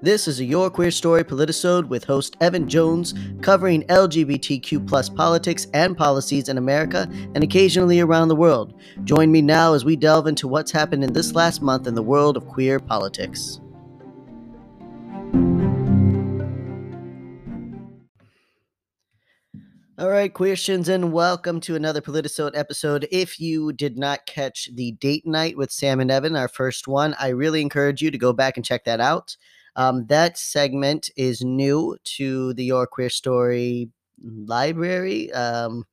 This is a Your Queer Story Politisode with host Evan Jones, covering LGBTQ plus politics and policies in America and occasionally around the world. Join me now as we delve into what's happened in this last month in the world of queer politics. All right, questions, and welcome to another Politisode episode. If you did not catch the date night with Sam and Evan, our first one, I really encourage you to go back and check that out. Um, that segment is new to the Your Queer Story library. Um,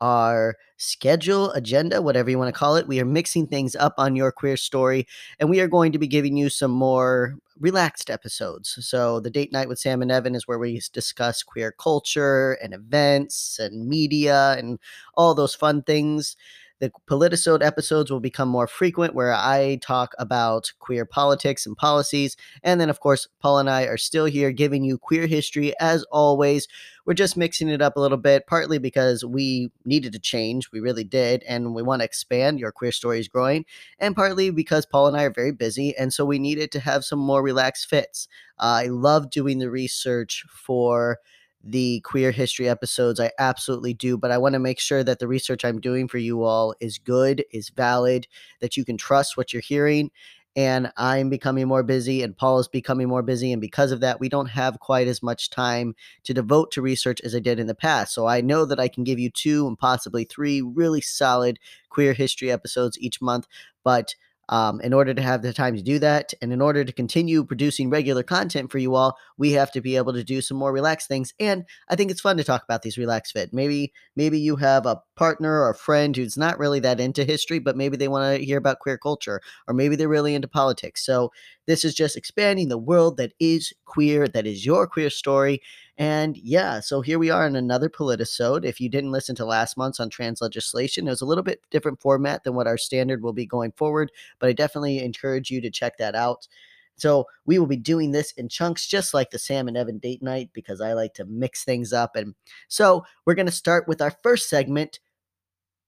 our schedule, agenda, whatever you want to call it. We are mixing things up on your queer story, and we are going to be giving you some more relaxed episodes. So, the date night with Sam and Evan is where we discuss queer culture and events and media and all those fun things. The Politisode episodes will become more frequent where I talk about queer politics and policies. And then, of course, Paul and I are still here giving you queer history as always. We're just mixing it up a little bit, partly because we needed to change. We really did. And we want to expand. Your queer story is growing. And partly because Paul and I are very busy. And so we needed to have some more relaxed fits. Uh, I love doing the research for the queer history episodes. I absolutely do, but I want to make sure that the research I'm doing for you all is good, is valid, that you can trust what you're hearing. And I'm becoming more busy, and Paul is becoming more busy. And because of that, we don't have quite as much time to devote to research as I did in the past. So I know that I can give you two and possibly three really solid queer history episodes each month, but um, in order to have the time to do that, and in order to continue producing regular content for you all, we have to be able to do some more relaxed things. And I think it's fun to talk about these relaxed fit. Maybe maybe you have a partner or a friend who's not really that into history, but maybe they want to hear about queer culture, or maybe they're really into politics. So this is just expanding the world that is queer, that is your queer story. And yeah, so here we are in another politisode. If you didn't listen to last month's on trans legislation, it was a little bit different format than what our standard will be going forward, but I definitely encourage you to check that out. So we will be doing this in chunks, just like the Sam and Evan date night, because I like to mix things up. And so we're going to start with our first segment,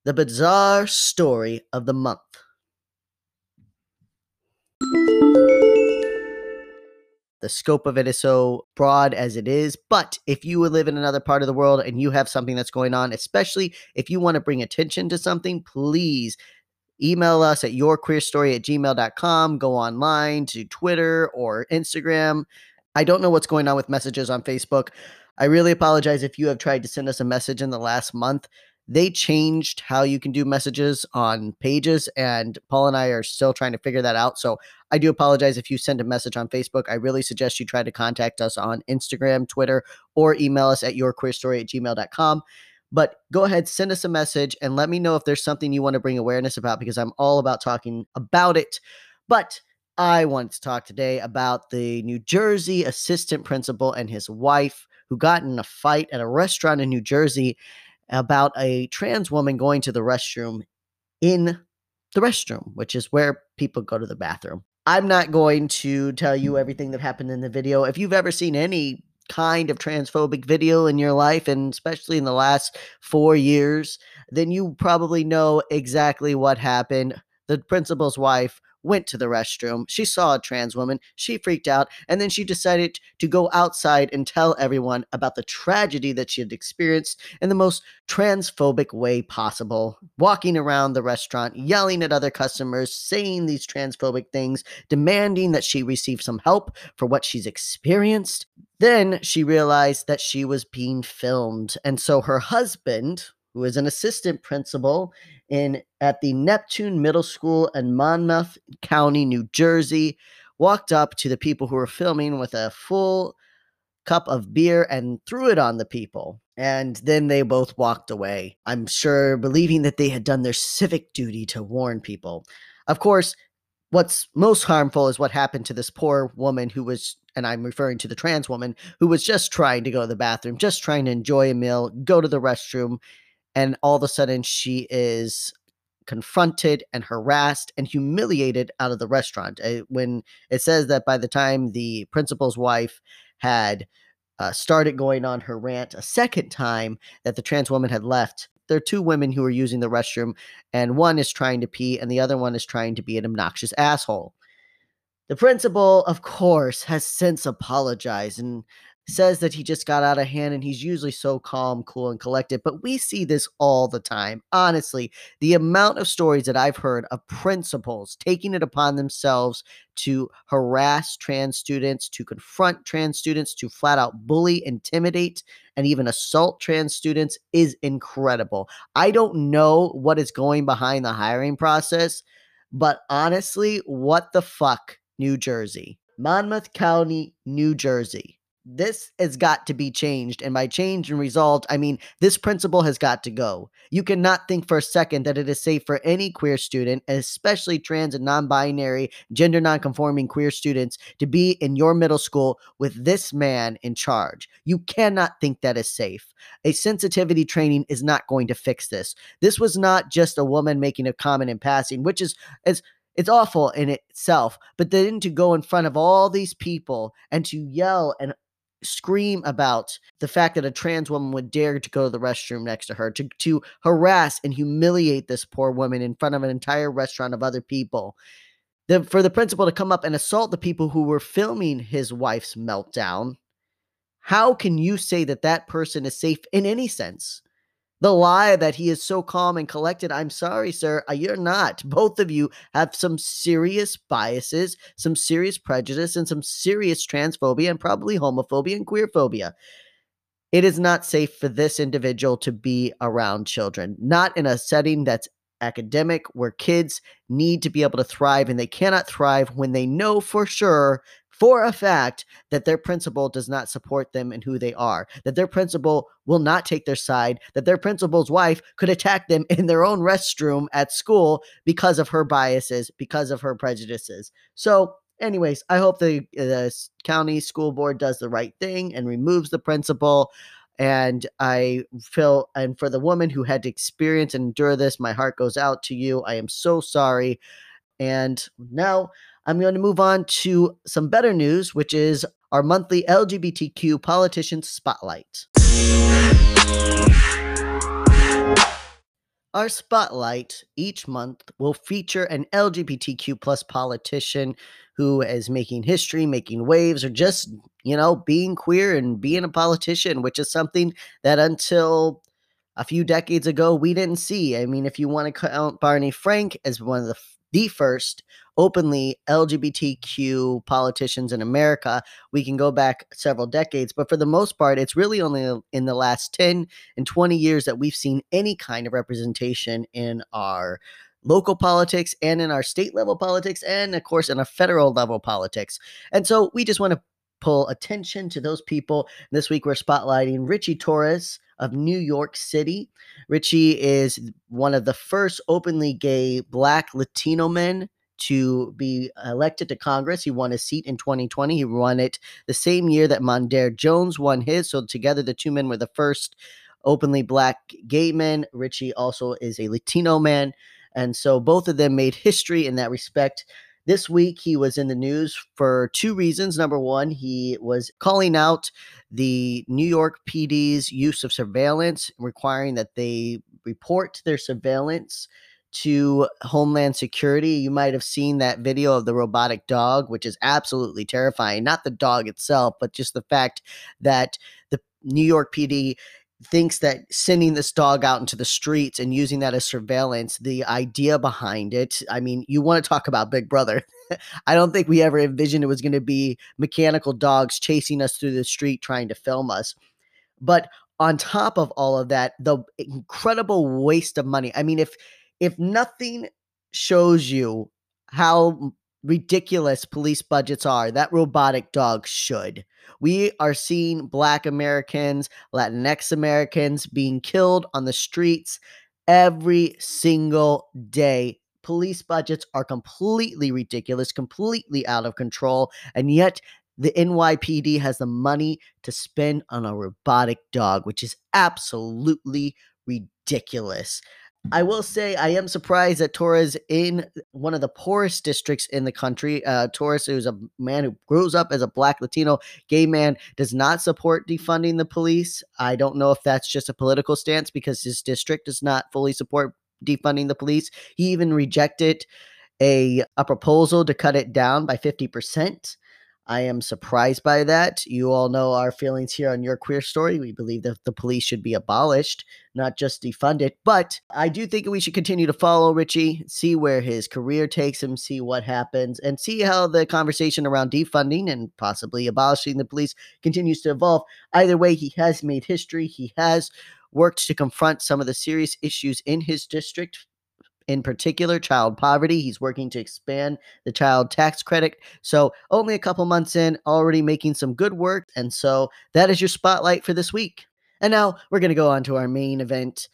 the bizarre story of the month. The scope of it is so broad as it is. But if you live in another part of the world and you have something that's going on, especially if you want to bring attention to something, please email us at yourqueerstory at gmail.com. Go online to Twitter or Instagram. I don't know what's going on with messages on Facebook. I really apologize if you have tried to send us a message in the last month they changed how you can do messages on pages and paul and i are still trying to figure that out so i do apologize if you send a message on facebook. I really suggest you try to contact us on instagram twitter or email us at yourqueerstory at gmail.com but go ahead send us a message and let me know if there's something you want to bring awareness about because i'm all about talking about it. But i want to talk today about the new jersey assistant principal and his wife who got in a fight at a restaurant in new jersey about a trans woman going to the restroom in the restroom, which is where people go to the bathroom. I'm not going to tell you mm. everything that happened in the video. If you've ever seen any kind of transphobic video in your life, and especially in the last four years, then you probably know exactly what happened. The principal's wife went to the restroom. She saw a trans woman. She freaked out. And then she decided to go outside and tell everyone about the tragedy that she had experienced in the most transphobic way possible. Walking around the restaurant, yelling at other customers, saying these transphobic things, demanding that she receive some help for what she's experienced. Then she realized that she was being filmed. And so her husband, who is an assistant principal in at the Neptune Middle School in Monmouth County, New Jersey, walked up to the people who were filming with a full cup of beer and threw it on the people. And then they both walked away. I'm sure believing that they had done their civic duty to warn people. Of course, what's most harmful is what happened to this poor woman who was and I'm referring to the trans woman who was just trying to go to the bathroom, just trying to enjoy a meal, go to the restroom, and all of a sudden she is confronted and harassed and humiliated out of the restaurant. Uh, when it says that by the time the principal's wife had uh, started going on her rant a second time, that the trans woman had left. There are two women who are using the restroom, and one is trying to pee, and the other one is trying to be an obnoxious asshole. The principal, of course, has since apologized and says that he just got out of hand and he's usually so calm, cool, and collected. But we see this all the time. Honestly, the amount of stories that I've heard of principals taking it upon themselves to harass trans students, to confront trans students, to flat out bully, intimidate, and even assault trans students is incredible. I don't know what is going behind the hiring process, but honestly, what the fuck, New Jersey? Monmouth County, New Jersey this has got to be changed. And by change and resolved, I mean this principal has got to go. You cannot think for a second that it is safe for any queer student, especially trans and non binary, gender non conforming queer students, to be in your middle school with this man in charge. You cannot think that is safe. A sensitivity training is not going to fix this. This was not just a woman making a comment in passing, which is as it's awful in itself, but then to go in front of all these people and to yell and scream about the fact that a trans woman would dare to go to the restroom next to her, to, to harass and humiliate this poor woman in front of an entire restaurant of other people. The, for the principal to come up and assault the people who were filming his wife's meltdown, how can you say that that person is safe in any sense? The lie that he is so calm and collected. I'm sorry, sir. You're not. Both of you have some serious biases, some serious prejudice, and some serious transphobia and probably homophobia and queerphobia. It is not safe for this individual to be around children, not in a setting that's academic where kids need to be able to thrive and they cannot thrive when they know for sure for a fact that their principal does not support them and who they are, that their principal will not take their side, that their principal's wife could attack them in their own restroom at school because of her biases, because of her prejudices. So, anyways, I hope the, the county school board does the right thing and removes the principal. And I feel, and for the woman who had to experience and endure this, my heart goes out to you. I am so sorry. And now I'm going to move on to some better news, which is our monthly LGBTQ politician spotlight. Our spotlight each month will feature an LGBTQ plus politician who is making history, making waves, or just, you know, being queer and being a politician, which is something that until a few decades ago we didn't see. I mean, if you want to count Barney Frank as one of the the first openly LGBTQ politicians in America. We can go back several decades, but for the most part, it's really only in the last 10 and 20 years that we've seen any kind of representation in our local politics and in our state level politics and of course in our federal level politics. And so we just want to pull attention to those people. This week we're spotlighting Ritchie Torres of New York City. Ritchie is one of the first openly gay black Latino men to be elected to Congress. He won a seat in 2020. He won it the same year that Mondaire Jones won his. So together, the two men were the first openly black gay men. Ritchie also is a Latino man. And so both of them made history in that respect. This week, he was in the news for two reasons. Number one, he was calling out the New York PD's use of surveillance, requiring that they report their surveillance to Homeland Security. You might have seen that video of the robotic dog, which is absolutely terrifying. Not the dog itself, but just the fact that the New York PD thinks that sending this dog out into the streets and using that as surveillance, the idea behind it, I mean, you want to talk about Big Brother. I don't think we ever envisioned it was going to be mechanical dogs chasing us through the street trying to film us. But on top of all of that, the incredible waste of money. I mean, if if nothing shows you how ridiculous police budgets are, that robotic dog should. We are seeing Black Americans, Latinx Americans being killed on the streets every single day. Police budgets are completely ridiculous, completely out of control, and yet the NYPD has the money to spend on a robotic dog, which is absolutely ridiculous. I will say I am surprised that Torres in one of the poorest districts in the country. Uh, Torres, who's a man who grows up as a black Latino gay man, does not support defunding the police. I don't know if that's just a political stance because his district does not fully support defunding the police. He even rejected a, a proposal to cut it down by 50%. I am surprised by that. You all know our feelings here on Your Queer Story. We believe that the police should be abolished, not just defunded. But I do think we should continue to follow Ritchie, see where his career takes him, see what happens, and see how the conversation around defunding and possibly abolishing the police continues to evolve. Either way, he has made history. He has worked to confront some of the serious issues in his district in particular child poverty. He's working to expand the child tax credit. So, only a couple months in, already making some good work. And so, that is your spotlight for this week. And now we're going to go on to our main event.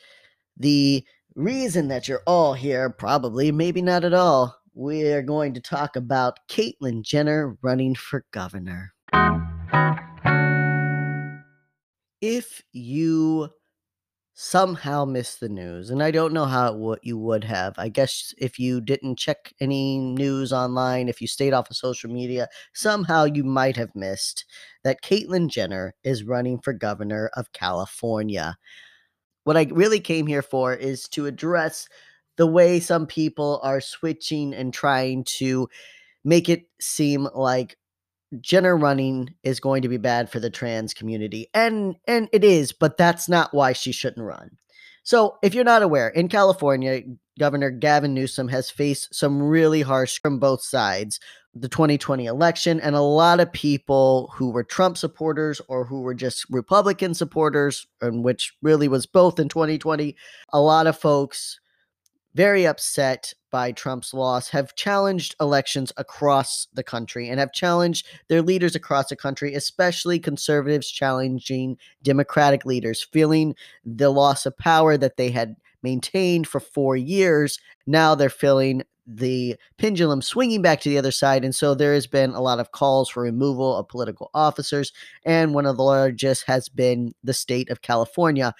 The reason that you're all here, probably, maybe not at all. We're going to talk about Caitlyn Jenner running for governor. If you somehow missed the news and i don't know how what you would have. I guess if you didn't check any news online if you stayed off of social media somehow you might have missed that caitlyn jenner is running for governor of california. What i really came here for is to address the way some people are switching and trying to make it seem like Jenner running is going to be bad for the trans community. And and it is, but that's not why she shouldn't run. So, if you're not aware, in California, Governor Gavin Newsom has faced some really harsh from both sides the 2020 election and a lot of people who were Trump supporters or who were just Republican supporters and which really was both in 2020 a lot of folks very upset by Trump's loss have challenged elections across the country and have challenged their leaders across the country, especially conservatives challenging Democratic leaders, feeling the loss of power that they had maintained for four years. Now they're feeling the pendulum swinging back to the other side. And so there has been a lot of calls for removal of political officers. And one of the largest has been the state of California.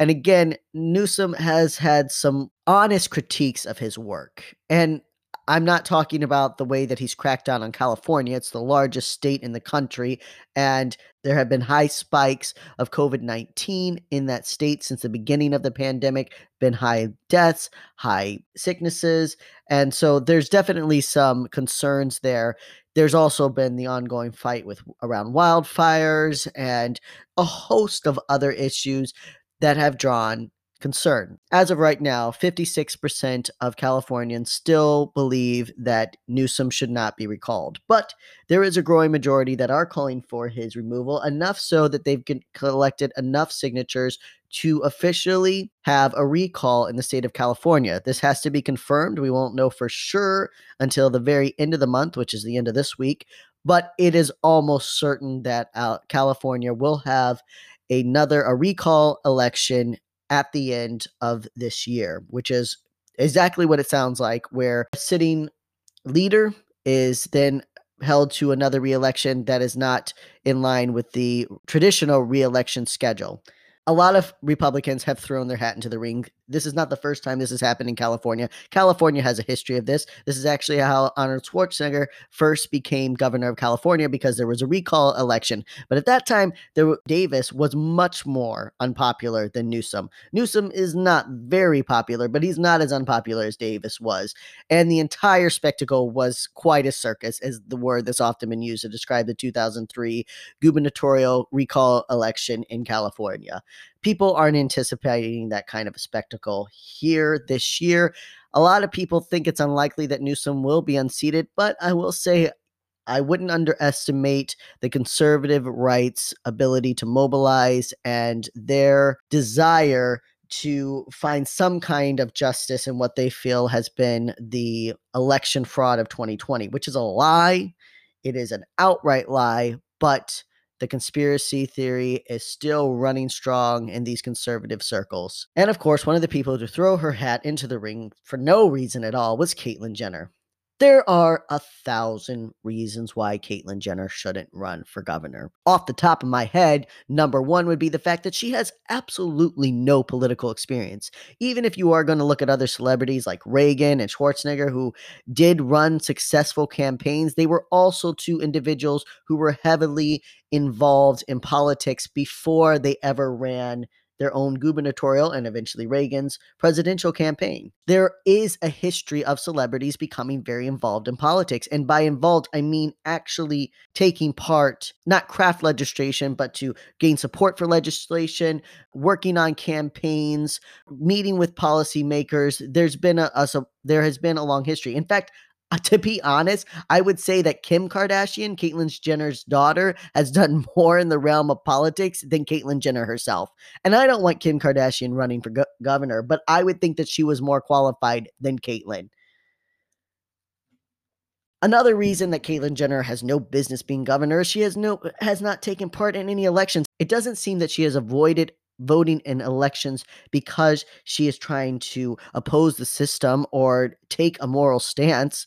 And again, Newsom has had some honest critiques of his work. And I'm not talking about the way that he's cracked down on California. It's the largest state in the country. And there have been high spikes of COVID 19 in that state since the beginning of the pandemic, been high deaths, high sicknesses. And so there's definitely some concerns there. There's also been the ongoing fight with around wildfires and a host of other issues that have drawn concern. As of right now, 56% of Californians still believe that Newsom should not be recalled. But there is a growing majority that are calling for his removal, enough so that they've collected enough signatures to officially have a recall in the state of California. This has to be confirmed. We won't know for sure until the very end of the month, which is the end of this week. But it is almost certain that uh, California will have another a recall election at the end of this year, which is exactly what it sounds like, where a sitting leader is then held to another reelection that is not in line with the traditional reelection schedule a lot of Republicans have thrown their hat into the ring. This is not the first time this has happened in California. California has a history of this. This is actually how Arnold Schwarzenegger first became governor of California because there was a recall election. But at that time, there, Davis was much more unpopular than Newsom. Newsom is not very popular, but he's not as unpopular as Davis was. And the entire spectacle was quite a circus, as the word that's often been used to describe the 2003 gubernatorial recall election in California people aren't anticipating that kind of a spectacle here this year. A lot of people think it's unlikely that Newsom will be unseated, but I will say I wouldn't underestimate the conservative right's ability to mobilize and their desire to find some kind of justice in what they feel has been the election fraud of 2020, which is a lie. It is an outright lie, but the conspiracy theory is still running strong in these conservative circles. And of course, one of the people to throw her hat into the ring for no reason at all was Caitlyn Jenner. There are a thousand reasons why Caitlyn Jenner shouldn't run for governor. Off the top of my head, number one would be the fact that she has absolutely no political experience. Even if you are going to look at other celebrities like Reagan and Schwarzenegger, who did run successful campaigns, they were also two individuals who were heavily involved in politics before they ever ran their own gubernatorial and eventually Reagan's presidential campaign. There is a history of celebrities becoming very involved in politics. And by involved, I mean actually taking part, not craft legislation, but to gain support for legislation, working on campaigns, meeting with policymakers. There's been a, a there has been a long history. In fact, uh, to be honest, I would say that Kim Kardashian, Caitlyn Jenner's daughter, has done more in the realm of politics than Caitlyn Jenner herself. And I don't want Kim Kardashian running for go- governor, but I would think that she was more qualified than Caitlyn. Another reason that Caitlyn Jenner has no business being governor, she has no has not taken part in any elections. It doesn't seem that she has avoided voting in elections because she is trying to oppose the system or take a moral stance.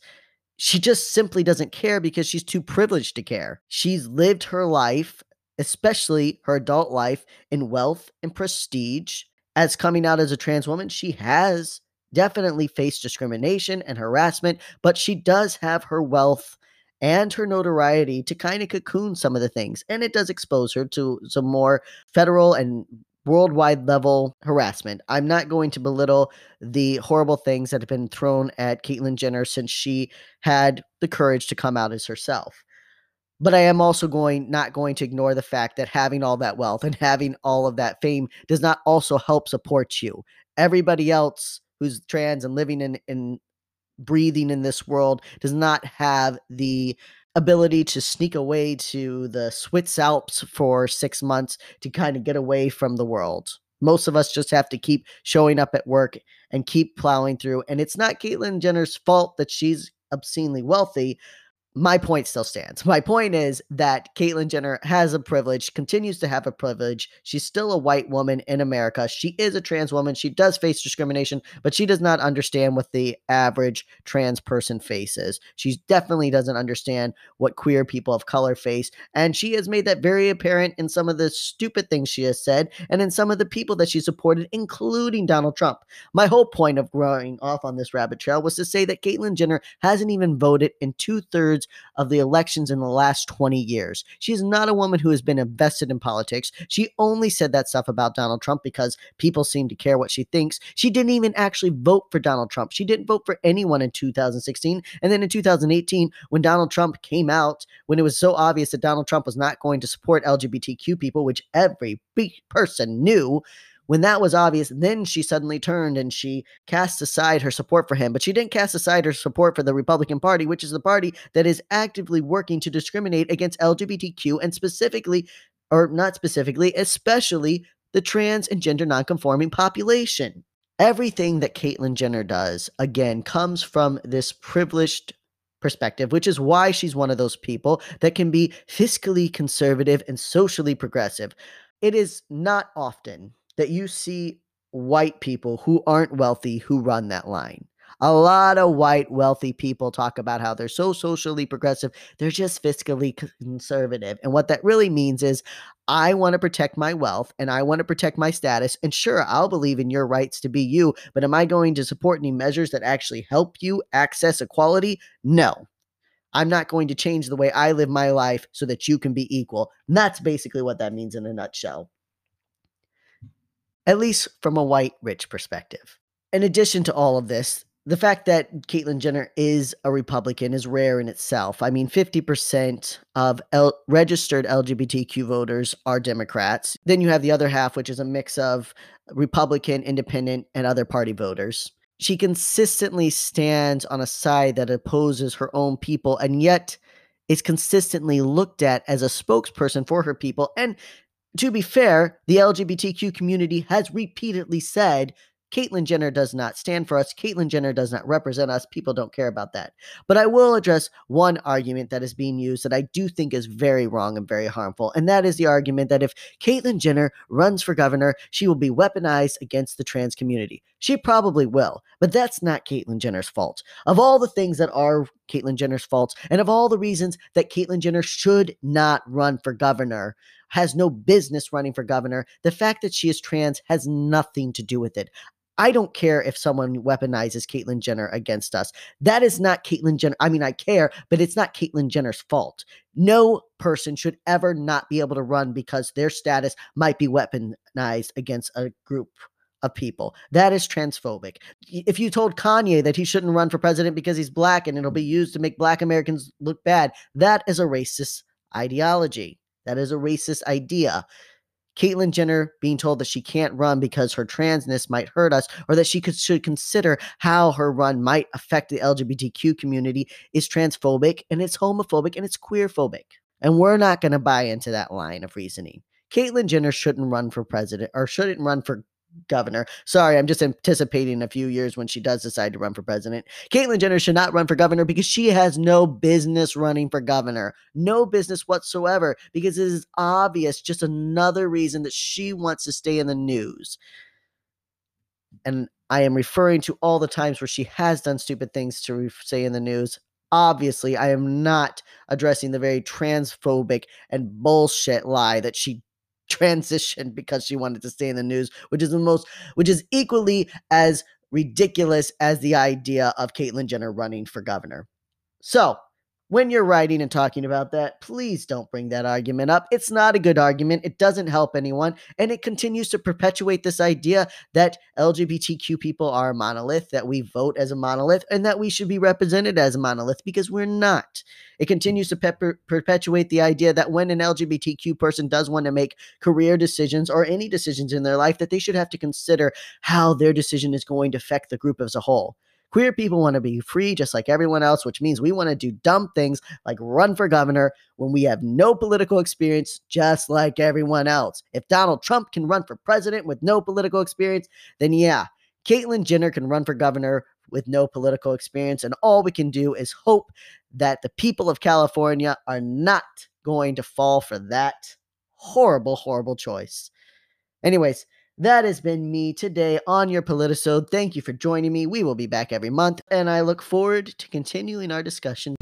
She just simply doesn't care because she's too privileged to care. She's lived her life, especially her adult life, in wealth and prestige. As coming out as a trans woman, she has definitely faced discrimination and harassment, but she does have her wealth and her notoriety to kind of cocoon some of the things. And it does expose her to some more federal and worldwide level harassment. I'm not going to belittle the horrible things that have been thrown at Caitlyn Jenner since she had the courage to come out as herself. But I am also going not going to ignore the fact that having all that wealth and having all of that fame does not also help support you. Everybody else who's trans and living in in breathing in this world does not have the ability to sneak away to the Swiss Alps for six months to kind of get away from the world. Most of us just have to keep showing up at work and keep plowing through. And it's not Caitlyn Jenner's fault that she's obscenely wealthy my point still stands. My point is that Caitlyn Jenner has a privilege, continues to have a privilege. She's still a white woman in America. She is a trans woman. She does face discrimination, but she does not understand what the average trans person faces. She definitely doesn't understand what queer people of color face. And she has made that very apparent in some of the stupid things she has said and in some of the people that she supported, including Donald Trump. My whole point of growing off on this rabbit trail was to say that Caitlyn Jenner hasn't even voted in two thirds of the elections in the last 20 years. She is not a woman who has been invested in politics. She only said that stuff about Donald Trump because people seem to care what she thinks. She didn't even actually vote for Donald Trump. She didn't vote for anyone in 2016. And then in 2018, when Donald Trump came out, when it was so obvious that Donald Trump was not going to support LGBTQ people, which every person knew, when that was obvious, then she suddenly turned and she cast aside her support for him. But she didn't cast aside her support for the Republican Party, which is the party that is actively working to discriminate against LGBTQ and specifically, or not specifically, especially the trans and gender nonconforming population. Everything that Caitlyn Jenner does, again, comes from this privileged perspective, which is why she's one of those people that can be fiscally conservative and socially progressive. It is not often that you see white people who aren't wealthy who run that line. A lot of white wealthy people talk about how they're so socially progressive, they're just fiscally conservative. And what that really means is I want to protect my wealth and I want to protect my status. And sure, I'll believe in your rights to be you, but am I going to support any measures that actually help you access equality? No. I'm not going to change the way I live my life so that you can be equal. And that's basically what that means in a nutshell at least from a white rich perspective. In addition to all of this, the fact that Caitlyn Jenner is a Republican is rare in itself. I mean, 50% of L- registered LGBTQ voters are Democrats. Then you have the other half, which is a mix of Republican, independent, and other party voters. She consistently stands on a side that opposes her own people and yet is consistently looked at as a spokesperson for her people. And to be fair, the LGBTQ community has repeatedly said Caitlyn Jenner does not stand for us. Caitlyn Jenner does not represent us. People don't care about that. But I will address one argument that is being used that I do think is very wrong and very harmful. And that is the argument that if Caitlyn Jenner runs for governor, she will be weaponized against the trans community. She probably will, but that's not Caitlyn Jenner's fault. Of all the things that are Caitlyn Jenner's faults, and of all the reasons that Caitlyn Jenner should not run for governor, has no business running for governor. The fact that she is trans has nothing to do with it. I don't care if someone weaponizes Caitlyn Jenner against us. That is not Caitlyn Jenner. I mean, I care, but it's not Caitlyn Jenner's fault. No person should ever not be able to run because their status might be weaponized against a group of people. That is transphobic. If you told Kanye that he shouldn't run for president because he's black and it'll be used to make black Americans look bad, that is a racist ideology. That is a racist idea. Caitlyn Jenner being told that she can't run because her transness might hurt us, or that she could, should consider how her run might affect the LGBTQ community is transphobic and it's homophobic and it's queerphobic. And we're not going to buy into that line of reasoning. Caitlyn Jenner shouldn't run for president or shouldn't run for governor. Sorry, I'm just anticipating a few years when she does decide to run for president. Caitlyn Jenner should not run for governor because she has no business running for governor. No business whatsoever because it is obvious, just another reason that she wants to stay in the news. And I am referring to all the times where she has done stupid things to re- say in the news. Obviously, I am not addressing the very transphobic and bullshit lie that she transitioned because she wanted to stay in the news, which is the most, which is equally as ridiculous as the idea of Caitlyn Jenner running for governor. So when you're writing and talking about that, please don't bring that argument up. It's not a good argument. It doesn't help anyone. And it continues to perpetuate this idea that LGBTQ people are a monolith, that we vote as a monolith, and that we should be represented as a monolith because we're not. It continues to perpetuate the idea that when an LGBTQ person does want to make career decisions or any decisions in their life, that they should have to consider how their decision is going to affect the group as a whole. Queer people want to be free just like everyone else, which means we want to do dumb things like run for governor when we have no political experience, just like everyone else. If Donald Trump can run for president with no political experience, then yeah, Caitlyn Jenner can run for governor with no political experience. And all we can do is hope that the people of California are not going to fall for that horrible, horrible choice. Anyways, that has been me today on your Politisode. Thank you for joining me. We will be back every month, and I look forward to continuing our discussion.